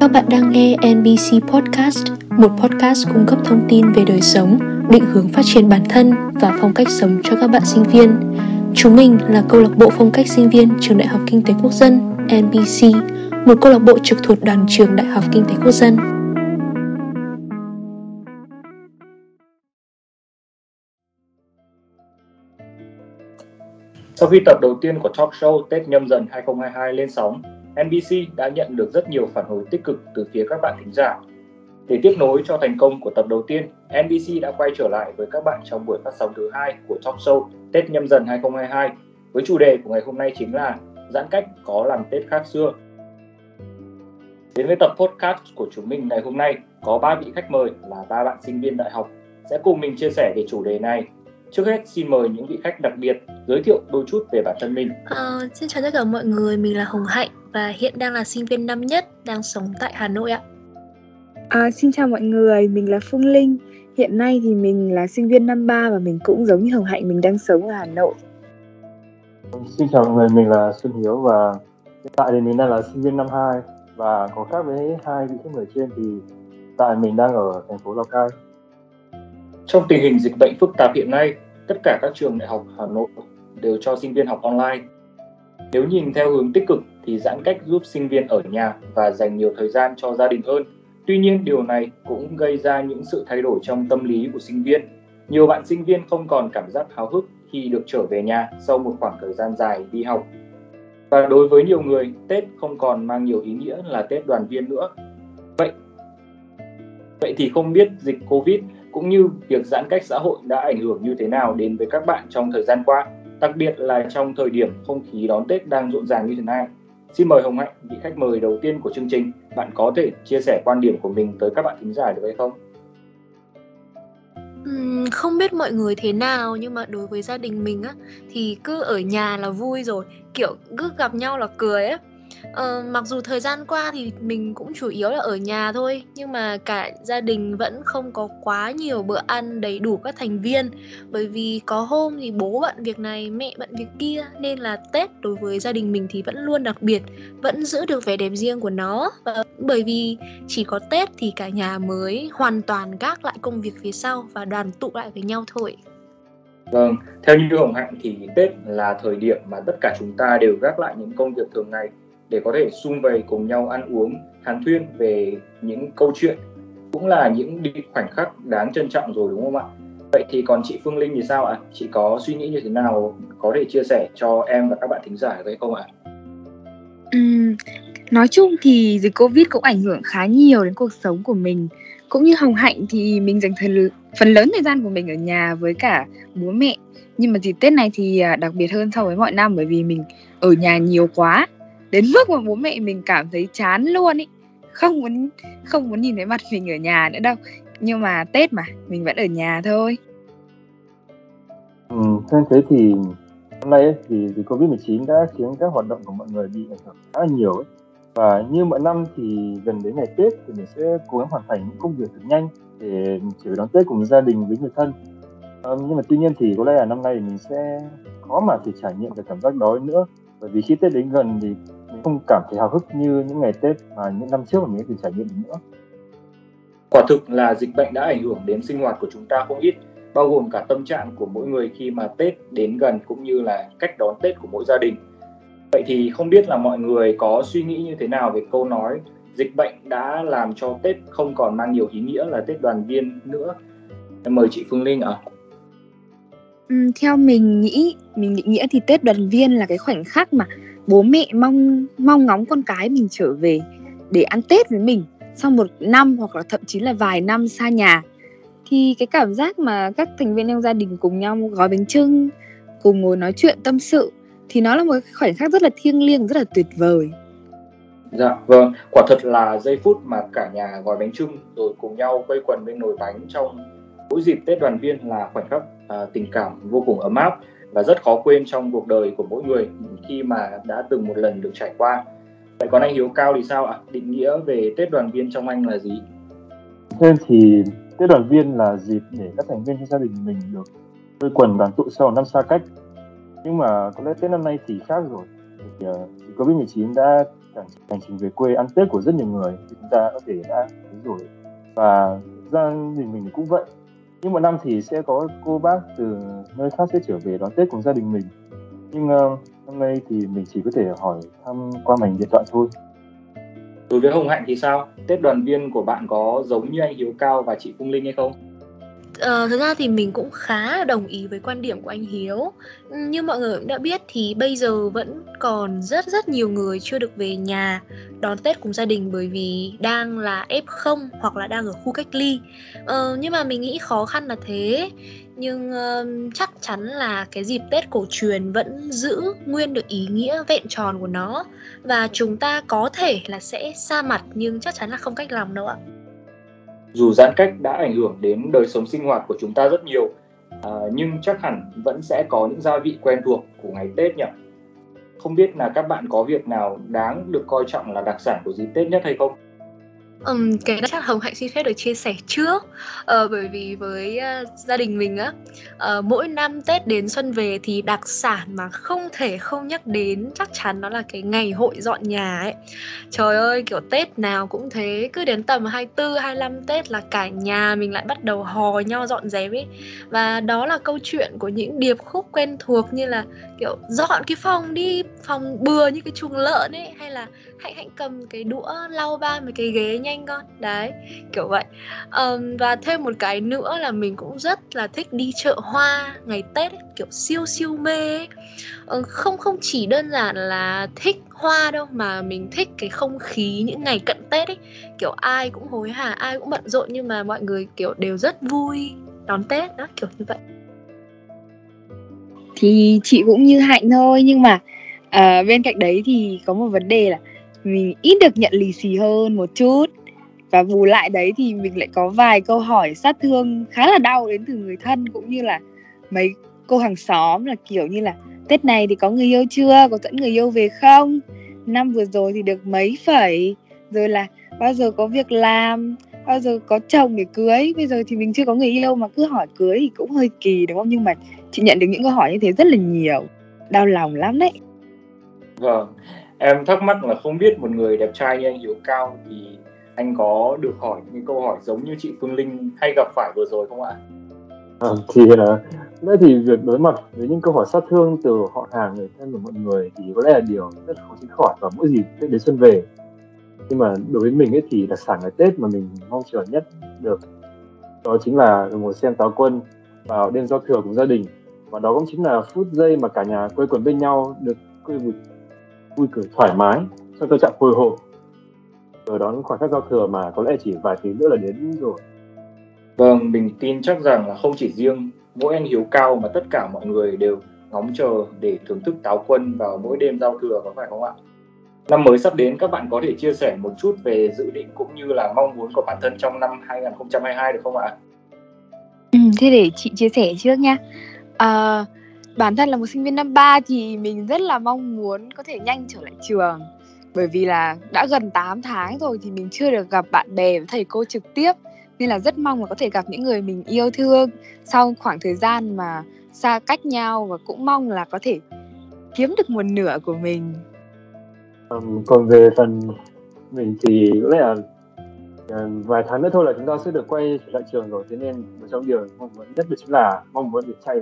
Các bạn đang nghe NBC Podcast, một podcast cung cấp thông tin về đời sống, định hướng phát triển bản thân và phong cách sống cho các bạn sinh viên. Chúng mình là câu lạc bộ phong cách sinh viên trường Đại học Kinh tế Quốc dân NBC, một câu lạc bộ trực thuộc đoàn trường Đại học Kinh tế Quốc dân. Sau khi tập đầu tiên của talk show Tết nhâm dần 2022 lên sóng, NBC đã nhận được rất nhiều phản hồi tích cực từ phía các bạn thính giả. Để tiếp nối cho thành công của tập đầu tiên, NBC đã quay trở lại với các bạn trong buổi phát sóng thứ hai của talk show Tết nhâm dần 2022 với chủ đề của ngày hôm nay chính là giãn cách có làm Tết khác xưa. Đến với tập podcast của chúng mình ngày hôm nay có ba vị khách mời là ba bạn sinh viên đại học sẽ cùng mình chia sẻ về chủ đề này Trước hết xin mời những vị khách đặc biệt giới thiệu đôi chút về bản thân mình. À, xin chào tất cả mọi người, mình là Hồng Hạnh và hiện đang là sinh viên năm nhất đang sống tại Hà Nội ạ. À, xin chào mọi người, mình là Phương Linh. Hiện nay thì mình là sinh viên năm 3 và mình cũng giống như Hồng Hạnh, mình đang sống ở Hà Nội. Xin chào mọi người, mình là Xuân Hiếu và hiện tại thì mình đang là sinh viên năm 2 và có khác với hai vị khách mời trên thì tại mình đang ở thành phố Lào Cai. Trong tình hình dịch bệnh phức tạp hiện nay, tất cả các trường đại học Hà Nội đều cho sinh viên học online. Nếu nhìn theo hướng tích cực thì giãn cách giúp sinh viên ở nhà và dành nhiều thời gian cho gia đình hơn. Tuy nhiên điều này cũng gây ra những sự thay đổi trong tâm lý của sinh viên. Nhiều bạn sinh viên không còn cảm giác háo hức khi được trở về nhà sau một khoảng thời gian dài đi học. Và đối với nhiều người, Tết không còn mang nhiều ý nghĩa là Tết đoàn viên nữa. Vậy Vậy thì không biết dịch Covid cũng như việc giãn cách xã hội đã ảnh hưởng như thế nào đến với các bạn trong thời gian qua, đặc biệt là trong thời điểm không khí đón Tết đang rộn ràng như thế này. Xin mời Hồng Hạnh, vị khách mời đầu tiên của chương trình, bạn có thể chia sẻ quan điểm của mình tới các bạn thính giả được hay không? Ừ, không biết mọi người thế nào nhưng mà đối với gia đình mình á thì cứ ở nhà là vui rồi kiểu cứ gặp nhau là cười á Ờ, mặc dù thời gian qua thì mình cũng chủ yếu là ở nhà thôi nhưng mà cả gia đình vẫn không có quá nhiều bữa ăn đầy đủ các thành viên. Bởi vì có hôm thì bố bận việc này mẹ bận việc kia nên là tết đối với gia đình mình thì vẫn luôn đặc biệt vẫn giữ được vẻ đẹp riêng của nó. Và bởi vì chỉ có tết thì cả nhà mới hoàn toàn gác lại công việc phía sau và đoàn tụ lại với nhau thôi. Vâng, theo như Hồng Hạnh thì Tết là thời điểm mà tất cả chúng ta đều gác lại những công việc thường ngày để có thể sum vầy cùng nhau ăn uống hàn thuyên về những câu chuyện. Cũng là những khoảnh khắc đáng trân trọng rồi đúng không ạ? Vậy thì còn chị Phương Linh thì sao ạ? Chị có suy nghĩ như thế nào có thể chia sẻ cho em và các bạn thính giả được không ạ? Uhm, nói chung thì dịch Covid cũng ảnh hưởng khá nhiều đến cuộc sống của mình. Cũng như Hồng Hạnh thì mình dành thời phần lớn thời gian của mình ở nhà với cả bố mẹ. Nhưng mà dịp Tết này thì à, đặc biệt hơn so với mọi năm bởi vì mình ở nhà nhiều quá đến mức mà bố mẹ mình cảm thấy chán luôn ý không muốn không muốn nhìn thấy mặt mình ở nhà nữa đâu. Nhưng mà tết mà mình vẫn ở nhà thôi. Ừ, theo thế thì hôm nay ấy, thì dịch covid 19 đã khiến các hoạt động của mọi người bị ảnh hưởng khá là nhiều ấy. và như mọi năm thì gần đến ngày tết thì mình sẽ cố gắng hoàn thành những công việc thật nhanh để trở đón tết cùng gia đình với người thân. À, nhưng mà tuy nhiên thì có lẽ là năm nay mình sẽ khó mà thể trải nghiệm cái cảm giác đó nữa. Bởi vì khi tết đến gần thì không cảm thấy hào hức như những ngày Tết mà những năm trước mà mình từng trải nghiệm được nữa. Quả thực là dịch bệnh đã ảnh hưởng đến sinh hoạt của chúng ta không ít, bao gồm cả tâm trạng của mỗi người khi mà Tết đến gần cũng như là cách đón Tết của mỗi gia đình. Vậy thì không biết là mọi người có suy nghĩ như thế nào về câu nói dịch bệnh đã làm cho Tết không còn mang nhiều ý nghĩa là Tết đoàn viên nữa. Em mời chị Phương Linh ạ. À. Ừ, theo mình nghĩ, mình định nghĩa thì Tết đoàn viên là cái khoảnh khắc mà bố mẹ mong mong ngóng con cái mình trở về để ăn Tết với mình sau một năm hoặc là thậm chí là vài năm xa nhà. Thì cái cảm giác mà các thành viên trong gia đình cùng nhau gói bánh trưng cùng ngồi nói chuyện tâm sự thì nó là một khoảnh khắc rất là thiêng liêng rất là tuyệt vời. Dạ vâng. Quả thật là giây phút mà cả nhà gói bánh trưng rồi cùng nhau quây quần bên nồi bánh trong mỗi dịp tết đoàn viên là khoảnh khắc à, tình cảm vô cùng ấm áp và rất khó quên trong cuộc đời của mỗi người khi mà đã từng một lần được trải qua. Vậy còn anh Hiếu Cao thì sao ạ? Định nghĩa về Tết đoàn viên trong anh là gì? Thêm thì Tết đoàn viên là dịp để các thành viên trong gia đình mình được quây quần đoàn tụ sau năm xa cách. Nhưng mà có lẽ Tết năm nay thì khác rồi. Thì, ờ, uh, Covid-19 đã cản hành trình về quê ăn Tết của rất nhiều người thì chúng ta có thể đã thấy rồi và gia đình mình cũng vậy nhưng một năm thì sẽ có cô bác từ nơi khác sẽ trở về đón Tết cùng gia đình mình. Nhưng uh, năm nay thì mình chỉ có thể hỏi thăm qua mảnh điện thoại thôi. Đối với Hồng Hạnh thì sao? Tết đoàn viên của bạn có giống như anh Hiếu Cao và chị Phương Linh hay không? Ờ, thực ra thì mình cũng khá đồng ý với quan điểm của anh Hiếu. Như mọi người cũng đã biết thì bây giờ vẫn còn rất rất nhiều người chưa được về nhà đón Tết cùng gia đình bởi vì đang là F0 hoặc là đang ở khu cách ly. Ờ, nhưng mà mình nghĩ khó khăn là thế. Nhưng uh, chắc chắn là cái dịp Tết cổ truyền vẫn giữ nguyên được ý nghĩa vẹn tròn của nó và chúng ta có thể là sẽ xa mặt nhưng chắc chắn là không cách lòng đâu ạ dù giãn cách đã ảnh hưởng đến đời sống sinh hoạt của chúng ta rất nhiều à, nhưng chắc hẳn vẫn sẽ có những gia vị quen thuộc của ngày Tết nhỉ? Không biết là các bạn có việc nào đáng được coi trọng là đặc sản của dịp Tết nhất hay không? Um, cái đó chắc Hồng Hạnh xin phép được chia sẻ trước. Uh, bởi vì với uh, gia đình mình á uh, mỗi năm Tết đến xuân về thì đặc sản mà không thể không nhắc đến chắc chắn đó là cái ngày hội dọn nhà ấy. Trời ơi kiểu Tết nào cũng thế cứ đến tầm 24 25 Tết là cả nhà mình lại bắt đầu hò nhau dọn dẹp ấy. Và đó là câu chuyện của những điệp khúc quen thuộc như là kiểu dọn cái phòng đi phòng bừa như cái chuồng lợn ấy hay là hạnh hạnh cầm cái đũa lau ba mấy cái ghế nhanh con đấy kiểu vậy. Um, và thêm một cái nữa là mình cũng rất là thích đi chợ hoa ngày tết ấy, kiểu siêu siêu mê ấy. Ờ, không không chỉ đơn giản là thích hoa đâu mà mình thích cái không khí những ngày cận tết ấy. Kiểu ai cũng hối hả ai cũng bận rộn nhưng mà mọi người kiểu đều rất vui đón tết đó kiểu như vậy. Thì chị cũng như hạnh thôi nhưng mà à, bên cạnh đấy thì có một vấn đề là mình ít được nhận lì xì hơn một chút và bù lại đấy thì mình lại có vài câu hỏi sát thương khá là đau đến từ người thân cũng như là mấy cô hàng xóm là kiểu như là Tết này thì có người yêu chưa, có dẫn người yêu về không? Năm vừa rồi thì được mấy phẩy, rồi là bao giờ có việc làm, bao giờ có chồng để cưới, bây giờ thì mình chưa có người yêu mà cứ hỏi cưới thì cũng hơi kỳ đúng không? Nhưng mà chị nhận được những câu hỏi như thế rất là nhiều, đau lòng lắm đấy. Vâng, em thắc mắc là không biết một người đẹp trai như anh Hiếu Cao thì anh có được hỏi những câu hỏi giống như chị Phương Linh hay gặp phải vừa rồi không ạ? À, thì là đấy thì việc đối mặt với những câu hỏi sát thương từ họ hàng người thân của mọi người thì có lẽ là điều rất khó tránh khỏi vào mỗi dịp Tết đến xuân về. Nhưng mà đối với mình ấy thì đặc sản ngày Tết mà mình mong chờ nhất được đó chính là ngồi xem táo quân vào đêm giao thừa cùng gia đình. Và đó cũng chính là phút giây mà cả nhà quây quần bên nhau được vui vui cười thoải mái trong tâm trạng hồi hộp ở đón khoảnh khắc giao thừa mà có lẽ chỉ vài tiếng nữa là đến rồi vâng mình tin chắc rằng là không chỉ riêng mỗi anh hiếu cao mà tất cả mọi người đều ngóng chờ để thưởng thức táo quân vào mỗi đêm giao thừa có phải không ạ năm mới sắp đến các bạn có thể chia sẻ một chút về dự định cũng như là mong muốn của bản thân trong năm 2022 được không ạ? Ừ, thế để chị chia sẻ trước nha. À, bản thân là một sinh viên năm 3 thì mình rất là mong muốn có thể nhanh trở lại trường bởi vì là đã gần 8 tháng rồi thì mình chưa được gặp bạn bè và thầy cô trực tiếp nên là rất mong là có thể gặp những người mình yêu thương. Sau khoảng thời gian mà xa cách nhau và cũng mong là có thể kiếm được một nửa của mình. Um, còn về phần mình thì có lẽ là uh, vài tháng nữa thôi là chúng ta sẽ được quay trở lại trường rồi. Thế nên một trong điều mong muốn nhất chính là mong muốn được chạy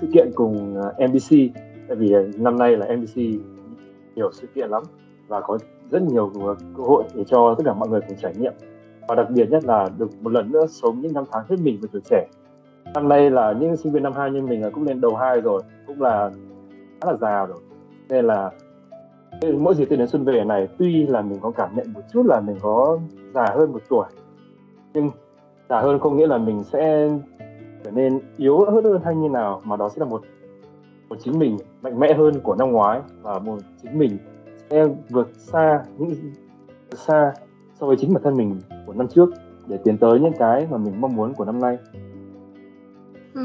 sự kiện cùng ờ, uh, MBC tại vì uh, năm nay là MBC nhiều sự kiện lắm và có rất nhiều cơ hội để cho tất cả mọi người cùng trải nghiệm. Và đặc biệt nhất là được một lần nữa sống những năm tháng hết mình với tuổi trẻ. Năm nay là những sinh viên năm hai như mình cũng lên đầu hai rồi, cũng là khá là già rồi. Nên là mỗi dịp tết đến xuân về này, tuy là mình có cảm nhận một chút là mình có già hơn một tuổi, nhưng già hơn không nghĩa là mình sẽ trở nên yếu hơn hơn hay như nào, mà đó sẽ là một một chính mình mạnh mẽ hơn của năm ngoái và một chính mình em vượt xa những xa so với chính bản thân mình của năm trước để tiến tới những cái mà mình mong muốn của năm nay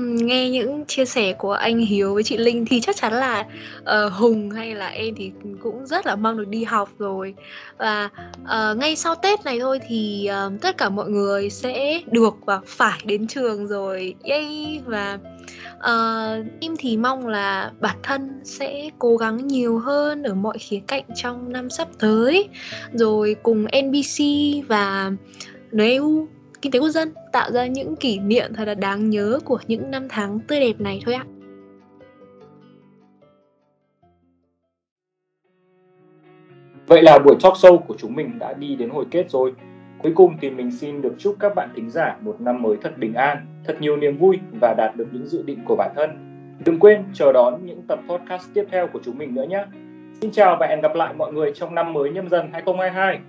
nghe những chia sẻ của anh Hiếu với chị Linh thì chắc chắn là uh, Hùng hay là em thì cũng rất là mong được đi học rồi. Và uh, ngay sau Tết này thôi thì uh, tất cả mọi người sẽ được và phải đến trường rồi. Yay! Và uh, em thì mong là bản thân sẽ cố gắng nhiều hơn ở mọi khía cạnh trong năm sắp tới. Rồi cùng NBC và NEU kinh tế quốc dân tạo ra những kỷ niệm thật là đáng nhớ của những năm tháng tươi đẹp này thôi ạ. Vậy là buổi talk show của chúng mình đã đi đến hồi kết rồi. Cuối cùng thì mình xin được chúc các bạn thính giả một năm mới thật bình an, thật nhiều niềm vui và đạt được những dự định của bản thân. Đừng quên chờ đón những tập podcast tiếp theo của chúng mình nữa nhé. Xin chào và hẹn gặp lại mọi người trong năm mới nhâm dần 2022.